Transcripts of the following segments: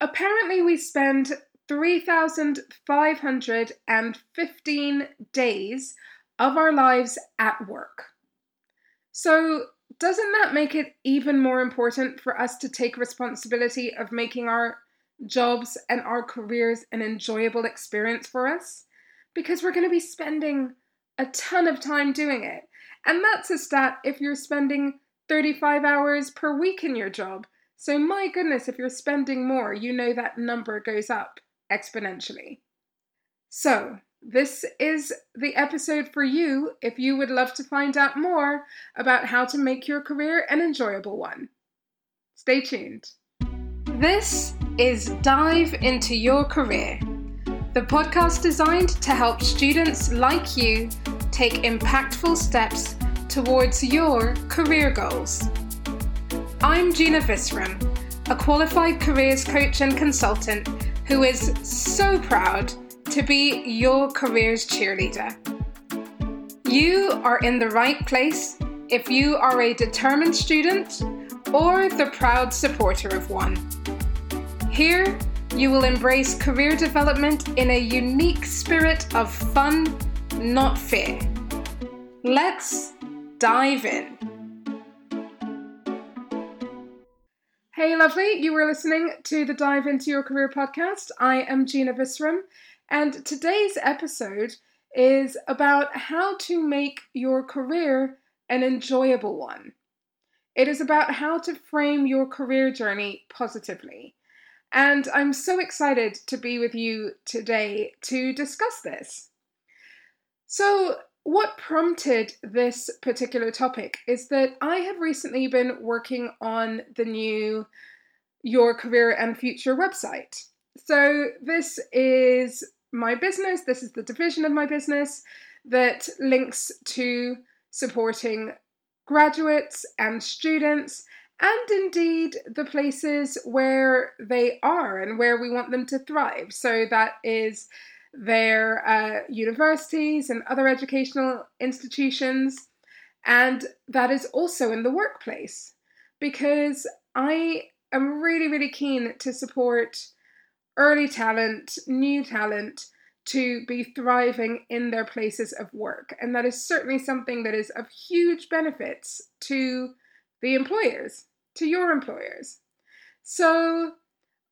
apparently, we spend 3,515 days of our lives at work. So, doesn't that make it even more important for us to take responsibility of making our jobs and our careers an enjoyable experience for us? Because we're going to be spending a ton of time doing it. And that's a stat if you're spending 35 hours per week in your job. So, my goodness, if you're spending more, you know that number goes up exponentially. So, this is the episode for you if you would love to find out more about how to make your career an enjoyable one. Stay tuned. This is Dive into Your Career, the podcast designed to help students like you take impactful steps towards your career goals. I'm Gina Visram, a qualified careers coach and consultant who is so proud to be your career's cheerleader. You are in the right place if you are a determined student or the proud supporter of one. Here, you will embrace career development in a unique spirit of fun, not fear. Let's dive in. Hey, lovely, you were listening to the Dive Into Your Career podcast. I am Gina Visram, and today's episode is about how to make your career an enjoyable one. It is about how to frame your career journey positively. And I'm so excited to be with you today to discuss this. So, what prompted this particular topic is that I have recently been working on the new Your Career and Future website. So, this is my business, this is the division of my business that links to supporting graduates and students, and indeed the places where they are and where we want them to thrive. So, that is their uh, universities and other educational institutions. And that is also in the workplace because I am really, really keen to support early talent, new talent to be thriving in their places of work. And that is certainly something that is of huge benefits to the employers, to your employers. So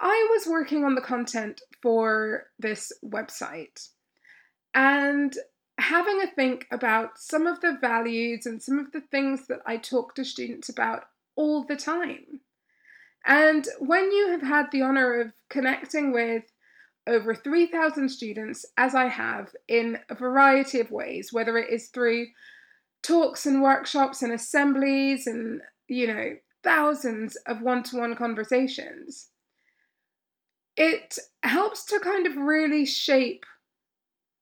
I was working on the content for this website and having a think about some of the values and some of the things that I talk to students about all the time. And when you have had the honor of connecting with over 3,000 students, as I have, in a variety of ways, whether it is through talks and workshops and assemblies and, you know, thousands of one to one conversations, it helps to kind of really shape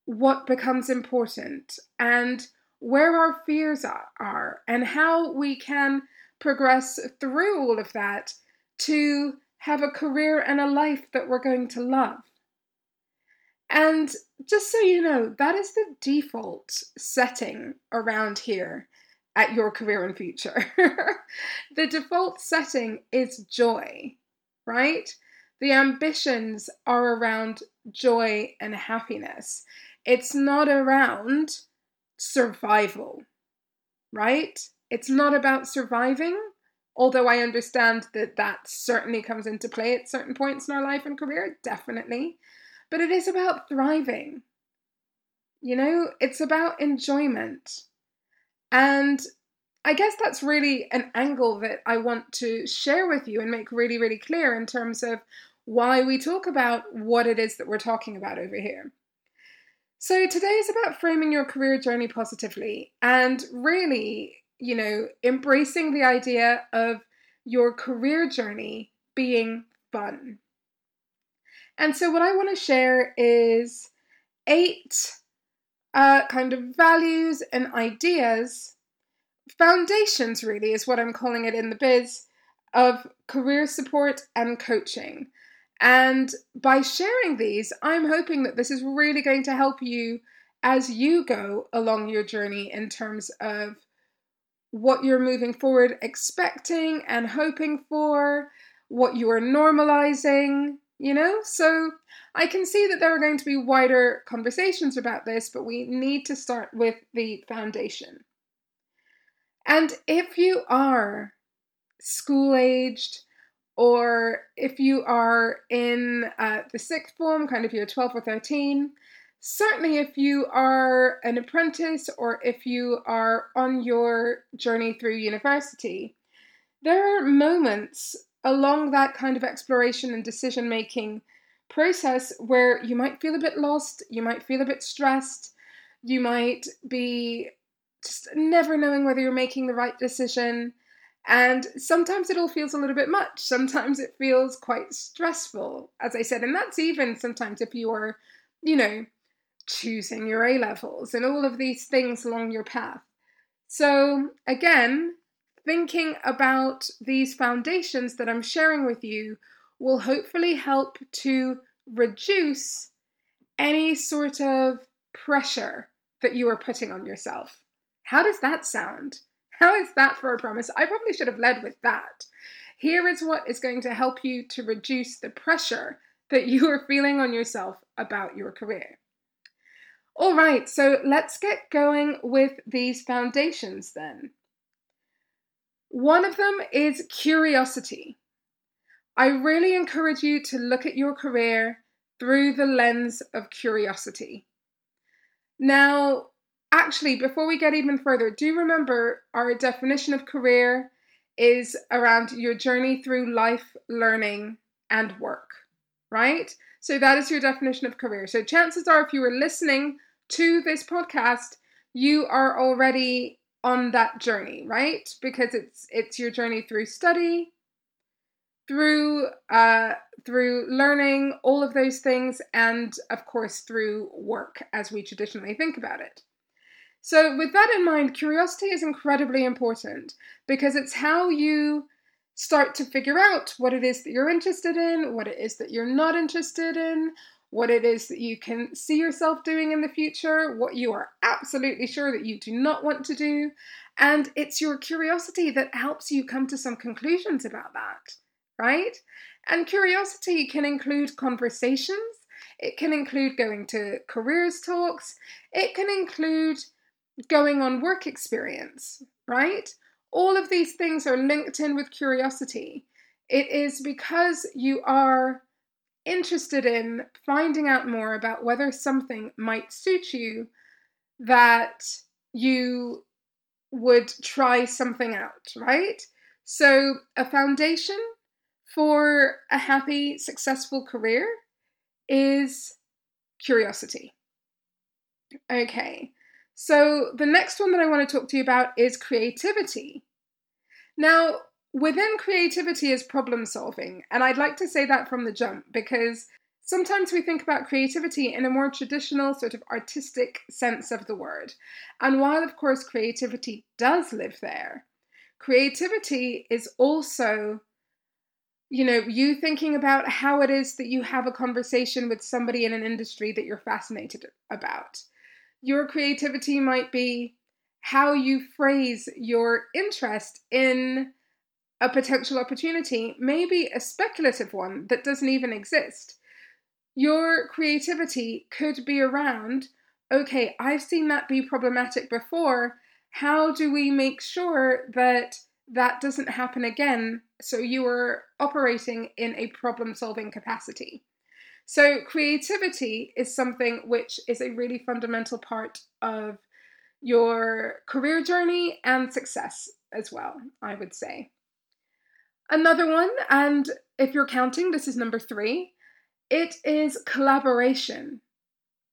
what becomes important and where our fears are, and how we can progress through all of that to have a career and a life that we're going to love. And just so you know, that is the default setting around here at your career and future. the default setting is joy, right? The ambitions are around joy and happiness. It's not around survival, right? It's not about surviving, although I understand that that certainly comes into play at certain points in our life and career, definitely. But it is about thriving. You know, it's about enjoyment. And I guess that's really an angle that I want to share with you and make really, really clear in terms of why we talk about what it is that we're talking about over here. So, today is about framing your career journey positively and really, you know, embracing the idea of your career journey being fun. And so, what I want to share is eight uh, kind of values and ideas, foundations, really, is what I'm calling it in the biz, of career support and coaching. And by sharing these, I'm hoping that this is really going to help you as you go along your journey in terms of what you're moving forward expecting and hoping for, what you are normalizing, you know? So I can see that there are going to be wider conversations about this, but we need to start with the foundation. And if you are school aged, or if you are in uh, the sixth form, kind of year 12 or 13, certainly if you are an apprentice or if you are on your journey through university, there are moments along that kind of exploration and decision making process where you might feel a bit lost, you might feel a bit stressed, you might be just never knowing whether you're making the right decision. And sometimes it all feels a little bit much. Sometimes it feels quite stressful, as I said. And that's even sometimes if you are, you know, choosing your A levels and all of these things along your path. So, again, thinking about these foundations that I'm sharing with you will hopefully help to reduce any sort of pressure that you are putting on yourself. How does that sound? How is that for a promise? I probably should have led with that. Here is what is going to help you to reduce the pressure that you are feeling on yourself about your career. All right, so let's get going with these foundations then. One of them is curiosity. I really encourage you to look at your career through the lens of curiosity. Now, actually, before we get even further, do remember our definition of career is around your journey through life, learning, and work, right? So that is your definition of career. So chances are, if you were listening to this podcast, you are already on that journey, right? Because it's it's your journey through study, through uh, through learning, all of those things, and of course through work, as we traditionally think about it. So, with that in mind, curiosity is incredibly important because it's how you start to figure out what it is that you're interested in, what it is that you're not interested in, what it is that you can see yourself doing in the future, what you are absolutely sure that you do not want to do. And it's your curiosity that helps you come to some conclusions about that, right? And curiosity can include conversations, it can include going to careers talks, it can include going on work experience, right? All of these things are linked in with curiosity. It is because you are interested in finding out more about whether something might suit you that you would try something out, right? So, a foundation for a happy, successful career is curiosity. Okay, so, the next one that I want to talk to you about is creativity. Now, within creativity is problem solving, and I'd like to say that from the jump because sometimes we think about creativity in a more traditional, sort of artistic sense of the word. And while, of course, creativity does live there, creativity is also you know, you thinking about how it is that you have a conversation with somebody in an industry that you're fascinated about. Your creativity might be how you phrase your interest in a potential opportunity, maybe a speculative one that doesn't even exist. Your creativity could be around, okay, I've seen that be problematic before. How do we make sure that that doesn't happen again? So you are operating in a problem solving capacity. So, creativity is something which is a really fundamental part of your career journey and success as well, I would say. Another one, and if you're counting, this is number three, it is collaboration.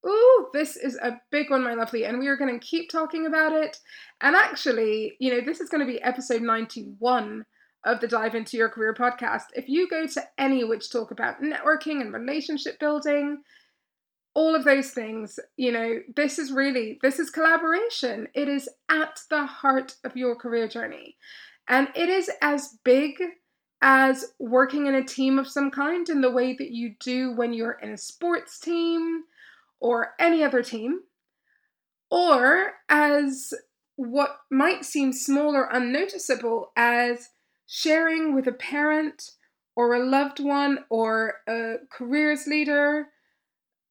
Ooh, this is a big one, my lovely, and we are going to keep talking about it. And actually, you know, this is going to be episode 91 of the Dive Into Your Career podcast, if you go to any which talk about networking and relationship building, all of those things, you know, this is really, this is collaboration. It is at the heart of your career journey. And it is as big as working in a team of some kind in the way that you do when you're in a sports team or any other team, or as what might seem small or unnoticeable as sharing with a parent or a loved one or a careers leader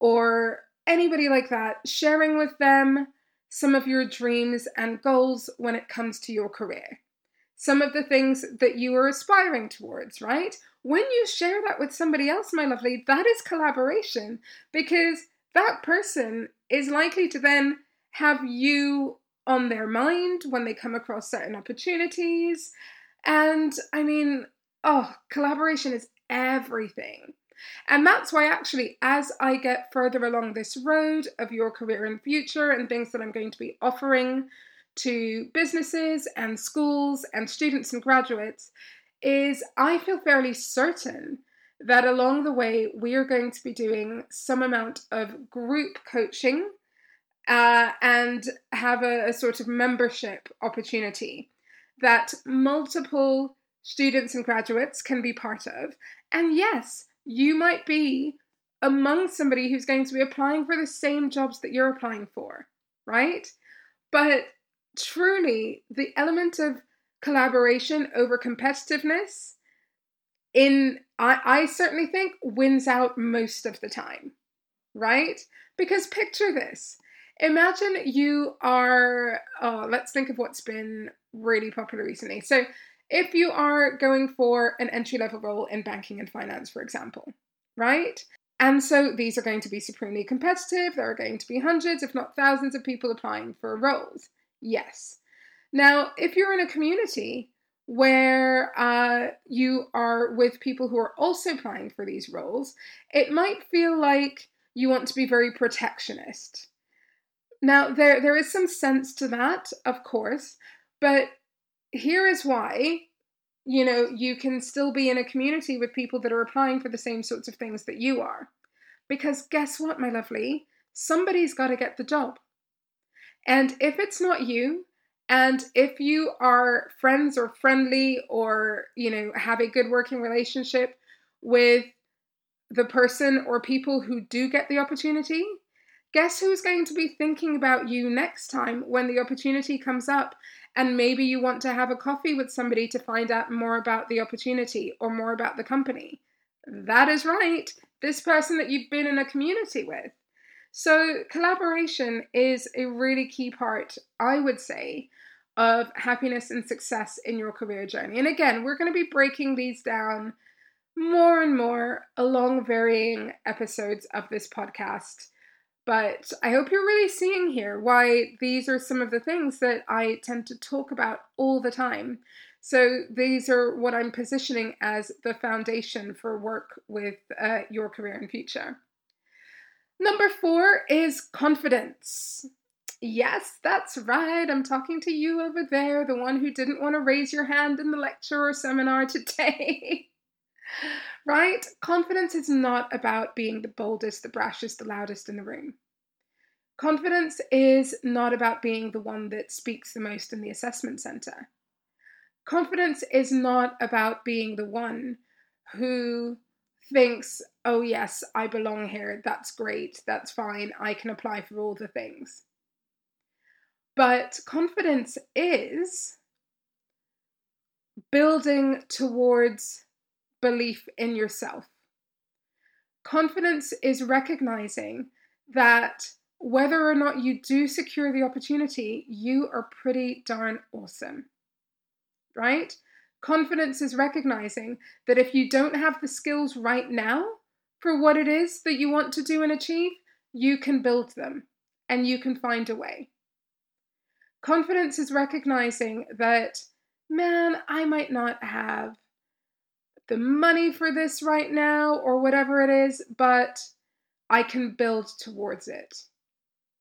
or anybody like that, sharing with them some of your dreams and goals when it comes to your career. Some of the things that you are aspiring towards, right? When you share that with somebody else, my lovely, that is collaboration because that person is likely to then have you on their mind when they come across certain opportunities. And I mean, oh, collaboration is everything. And that's why, actually, as I get further along this road of your career and future and things that I'm going to be offering to businesses and schools and students and graduates, is I feel fairly certain that along the way we are going to be doing some amount of group coaching uh, and have a, a sort of membership opportunity that multiple students and graduates can be part of. And yes, you might be among somebody who's going to be applying for the same jobs that you're applying for, right? But truly, the element of collaboration over competitiveness in I, I certainly think wins out most of the time, right? Because picture this. Imagine you are, oh, let's think of what's been really popular recently. So, if you are going for an entry level role in banking and finance, for example, right? And so these are going to be supremely competitive. There are going to be hundreds, if not thousands, of people applying for roles. Yes. Now, if you're in a community where uh, you are with people who are also applying for these roles, it might feel like you want to be very protectionist. Now, there, there is some sense to that, of course, but here is why you know you can still be in a community with people that are applying for the same sorts of things that you are. Because guess what my lovely? Somebody's got to get the job. And if it's not you and if you are friends or friendly or you know have a good working relationship with the person or people who do get the opportunity guess who's going to be thinking about you next time when the opportunity comes up and maybe you want to have a coffee with somebody to find out more about the opportunity or more about the company. That is right, this person that you've been in a community with. So, collaboration is a really key part, I would say, of happiness and success in your career journey. And again, we're going to be breaking these down more and more along varying episodes of this podcast. But I hope you're really seeing here why these are some of the things that I tend to talk about all the time. So these are what I'm positioning as the foundation for work with uh, your career and future. Number four is confidence. Yes, that's right. I'm talking to you over there, the one who didn't want to raise your hand in the lecture or seminar today. Right? Confidence is not about being the boldest, the brashest, the loudest in the room. Confidence is not about being the one that speaks the most in the assessment center. Confidence is not about being the one who thinks, oh, yes, I belong here. That's great. That's fine. I can apply for all the things. But confidence is building towards belief in yourself. Confidence is recognizing that whether or not you do secure the opportunity, you are pretty darn awesome. Right? Confidence is recognizing that if you don't have the skills right now for what it is that you want to do and achieve, you can build them and you can find a way. Confidence is recognizing that, man, I might not have the money for this right now or whatever it is, but I can build towards it.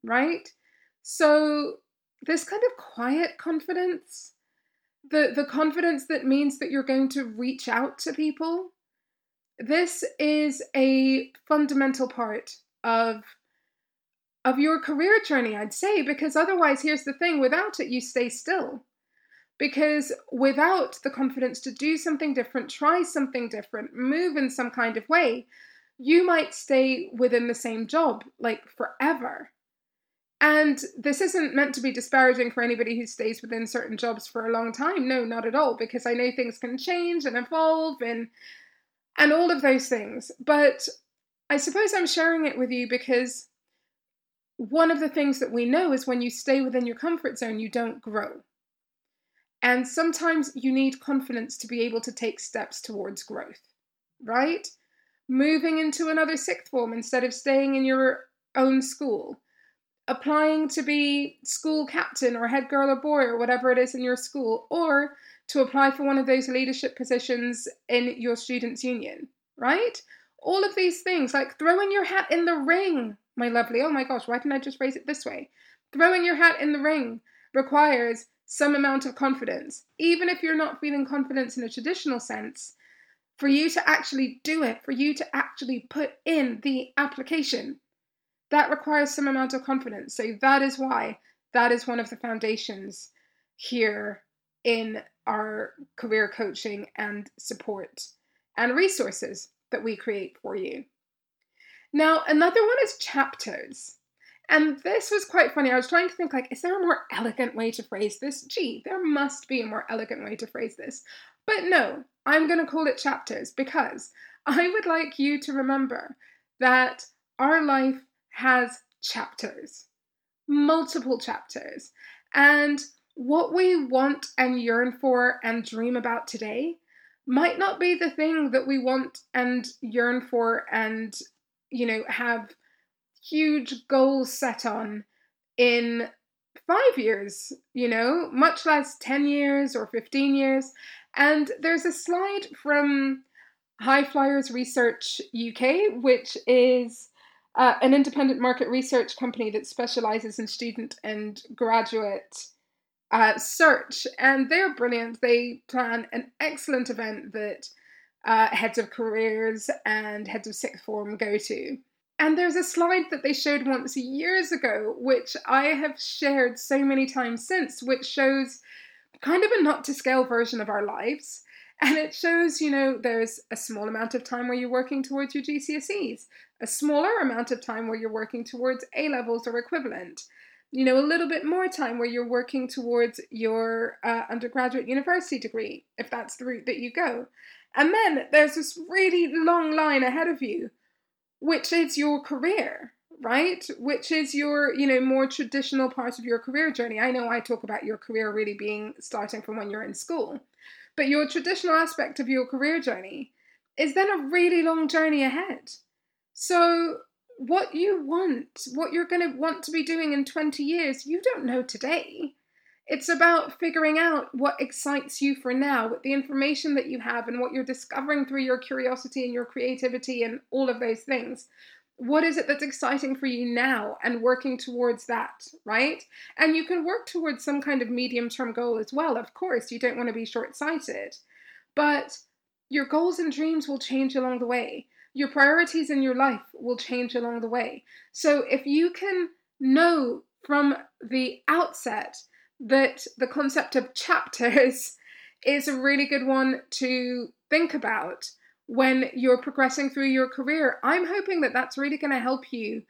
Right? So, this kind of quiet confidence, the, the confidence that means that you're going to reach out to people, this is a fundamental part of of your career journey, I'd say, because otherwise, here's the thing without it, you stay still. Because without the confidence to do something different, try something different, move in some kind of way, you might stay within the same job like forever. And this isn't meant to be disparaging for anybody who stays within certain jobs for a long time. No, not at all, because I know things can change and evolve. And and all of those things. But I suppose I'm sharing it with you because one of the things that we know is when you stay within your comfort zone, you don't grow. And sometimes you need confidence to be able to take steps towards growth, right? Moving into another sixth form instead of staying in your own school, applying to be school captain or head girl or boy or whatever it is in your school, or to apply for one of those leadership positions in your students' union, right? All of these things, like throwing your hat in the ring, my lovely. Oh my gosh, why didn't I just phrase it this way? Throwing your hat in the ring requires some amount of confidence. Even if you're not feeling confidence in a traditional sense, for you to actually do it, for you to actually put in the application, that requires some amount of confidence. So that is why that is one of the foundations here in our career coaching and support and resources that we create for you. Now, another one is chapters. And this was quite funny. I was trying to think like, is there a more elegant way to phrase this? Gee, there must be a more elegant way to phrase this. But no, I'm going to call it chapters because I would like you to remember that our life has chapters, multiple chapters. And what we want and yearn for and dream about today might not be the thing that we want and yearn for and, you know, have huge goals set on in five years, you know, much less 10 years or 15 years. And there's a slide from High Fliers Research UK, which is uh, an independent market research company that specializes in student and graduate uh, search. And they're brilliant. They plan an excellent event that uh, heads of careers and heads of sixth form go to. And there's a slide that they showed once years ago, which I have shared so many times since, which shows kind of a not to scale version of our lives. And it shows, you know, there's a small amount of time where you're working towards your GCSEs, a smaller amount of time where you're working towards A levels or equivalent, you know, a little bit more time where you're working towards your uh, undergraduate university degree, if that's the route that you go. And then there's this really long line ahead of you which is your career, right? Which is your, you know, more traditional part of your career journey. I know I talk about your career really being starting from when you're in school, but your traditional aspect of your career journey is then a really long journey ahead. So, what you want, what you're going to want to be doing in 20 years, you don't know today. It's about figuring out what excites you for now with the information that you have and what you're discovering through your curiosity and your creativity and all of those things. What is it that's exciting for you now and working towards that, right? And you can work towards some kind of medium term goal as well. Of course, you don't want to be short sighted, but your goals and dreams will change along the way. Your priorities in your life will change along the way. So if you can know from the outset that the concept of chapters is a really good one to think about when you're progressing through your career. I'm hoping that that's really going to help you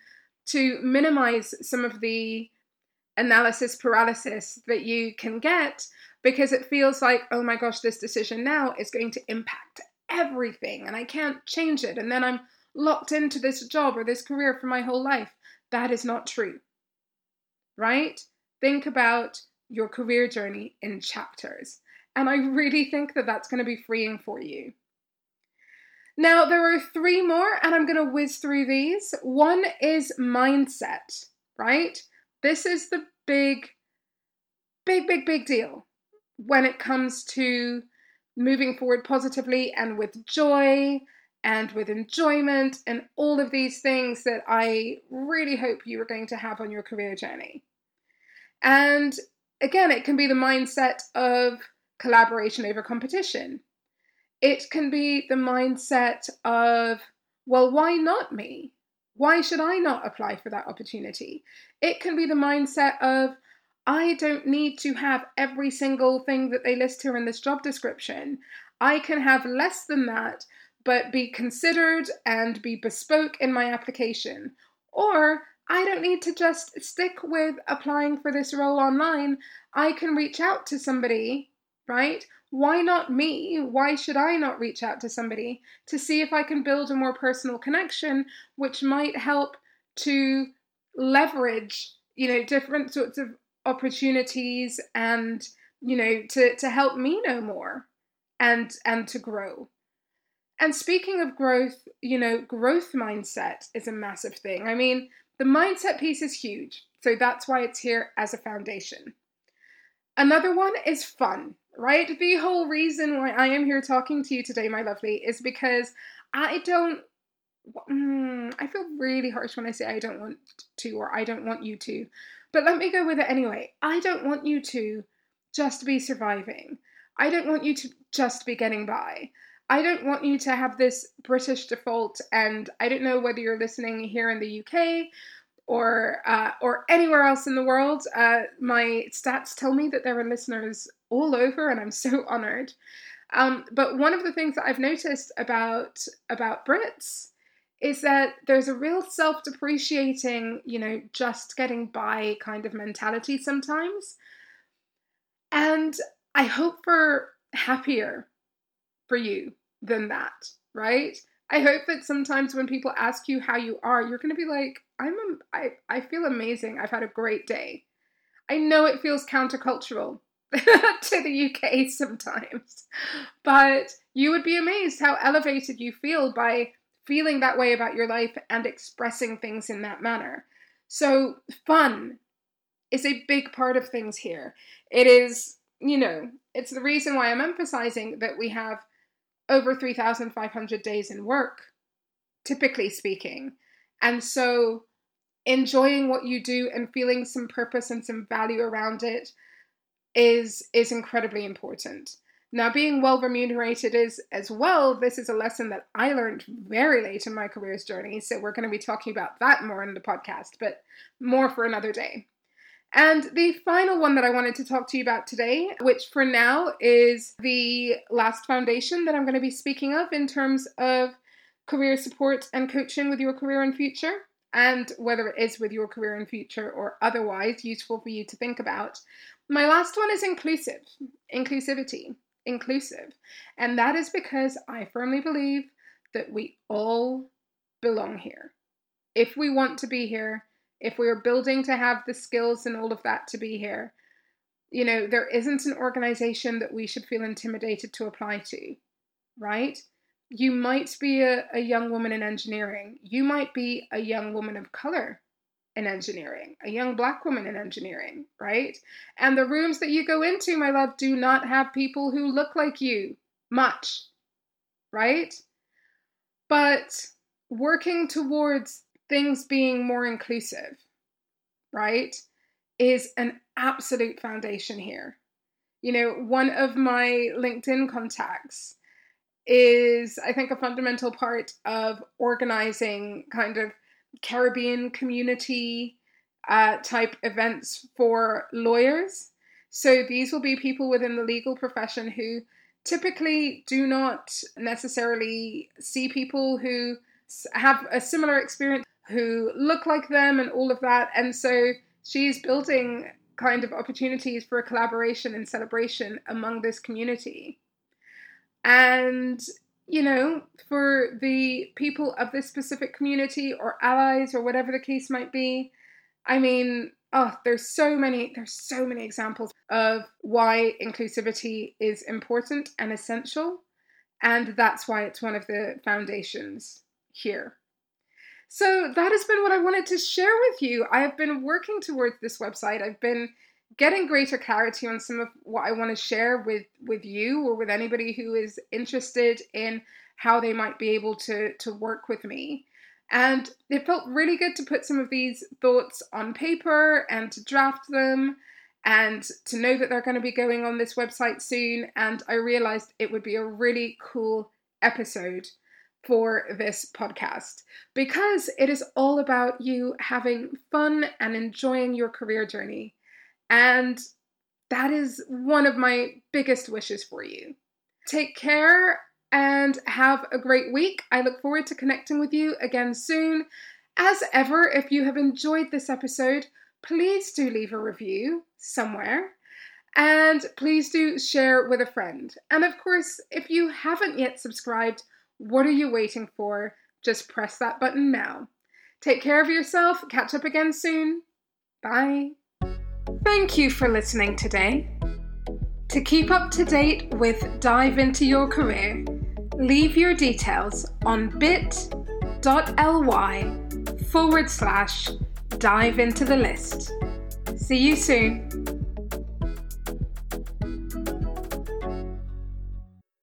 to minimize some of the analysis paralysis that you can get because it feels like, oh my gosh, this decision now is going to impact everything and I can't change it. And then I'm locked into this job or this career for my whole life. That is not true. Right? Think about your career journey in chapters. And I really think that that's going to be freeing for you. Now, there are three more, and I'm going to whiz through these. One is mindset, right? This is the big, big, big, big deal when it comes to moving forward positively and with joy and with enjoyment and all of these things that I really hope you are going to have on your career journey. And again, it can be the mindset of collaboration over competition. It can be the mindset of, well, why not me? Why should I not apply for that opportunity? It can be the mindset of, I don't need to have every single thing that they list here in this job description. I can have less than that, but be considered and be bespoke in my application. Or I don't need to just stick with applying for this role online. I can reach out to somebody, right? why not me? Why should I not reach out to somebody to see if I can build a more personal connection, which might help to leverage, you know, different sorts of opportunities and, you know, to, to help me know more and and to grow. And speaking of growth, you know, growth mindset is a massive thing. I mean, the mindset piece is huge. So that's why it's here as a foundation. Another one is fun, right? The whole reason why I am here talking to you today, my lovely, is because I don't. Mm, I feel really harsh when I say I don't want to or I don't want you to. But let me go with it anyway. I don't want you to just be surviving. I don't want you to just be getting by. I don't want you to have this British default, and I don't know whether you're listening here in the UK or uh, or anywhere else in the world. Uh, my stats tell me that there are listeners all over, and I'm so honored. Um, but one of the things that I've noticed about about Brits is that there's a real self-depreciating, you know, just getting by kind of mentality sometimes, and I hope for happier for you than that, right? I hope that sometimes when people ask you how you are, you're going to be like, I'm a, I, I feel amazing. I've had a great day. I know it feels countercultural to the UK sometimes, but you would be amazed how elevated you feel by feeling that way about your life and expressing things in that manner. So, fun is a big part of things here. It is, you know, it's the reason why I'm emphasizing that we have over 3,500 days in work, typically speaking. And so enjoying what you do and feeling some purpose and some value around it is is incredibly important. Now being well remunerated is as well this is a lesson that I learned very late in my career's journey so we're going to be talking about that more in the podcast but more for another day. And the final one that I wanted to talk to you about today, which for now is the last foundation that I'm going to be speaking of in terms of career support and coaching with your career and future, and whether it is with your career and future or otherwise useful for you to think about. My last one is inclusive, inclusivity, inclusive. And that is because I firmly believe that we all belong here. If we want to be here, if we're building to have the skills and all of that to be here, you know, there isn't an organization that we should feel intimidated to apply to, right? You might be a, a young woman in engineering. You might be a young woman of color in engineering, a young black woman in engineering, right? And the rooms that you go into, my love, do not have people who look like you much, right? But working towards things being more inclusive, right, is an absolute foundation here. You know, one of my LinkedIn contacts is, I think, a fundamental part of organizing kind of Caribbean community uh, type events for lawyers. So these will be people within the legal profession who typically do not necessarily see people who have a similar experience who look like them and all of that. And so she's building kind of opportunities for a collaboration and celebration among this community. And, you know, for the people of this specific community or allies or whatever the case might be, I mean, oh, there's so many, there's so many examples of why inclusivity is important and essential. And that's why it's one of the foundations here. So that has been what I wanted to share with you. I have been working towards this website. I've been getting greater clarity on some of what I want to share with with you or with anybody who is interested in how they might be able to to work with me. And it felt really good to put some of these thoughts on paper and to draft them and to know that they're going to be going on this website soon. And I realized it would be a really cool episode for this podcast because it is all about you having fun and enjoying your career journey. And that is one of my biggest wishes for you. Take care and have a great week. I look forward to connecting with you again soon. As ever, if you have enjoyed this episode, please do leave a review somewhere. And please do share with a friend. And of course, if you haven't yet subscribed, what are you waiting for? Just press that button now. Take care of yourself. Catch up again soon. Bye. Thank you for listening today. To keep up to date with Dive Into Your Career, leave your details on bit.ly forward slash dive into the list. See you soon.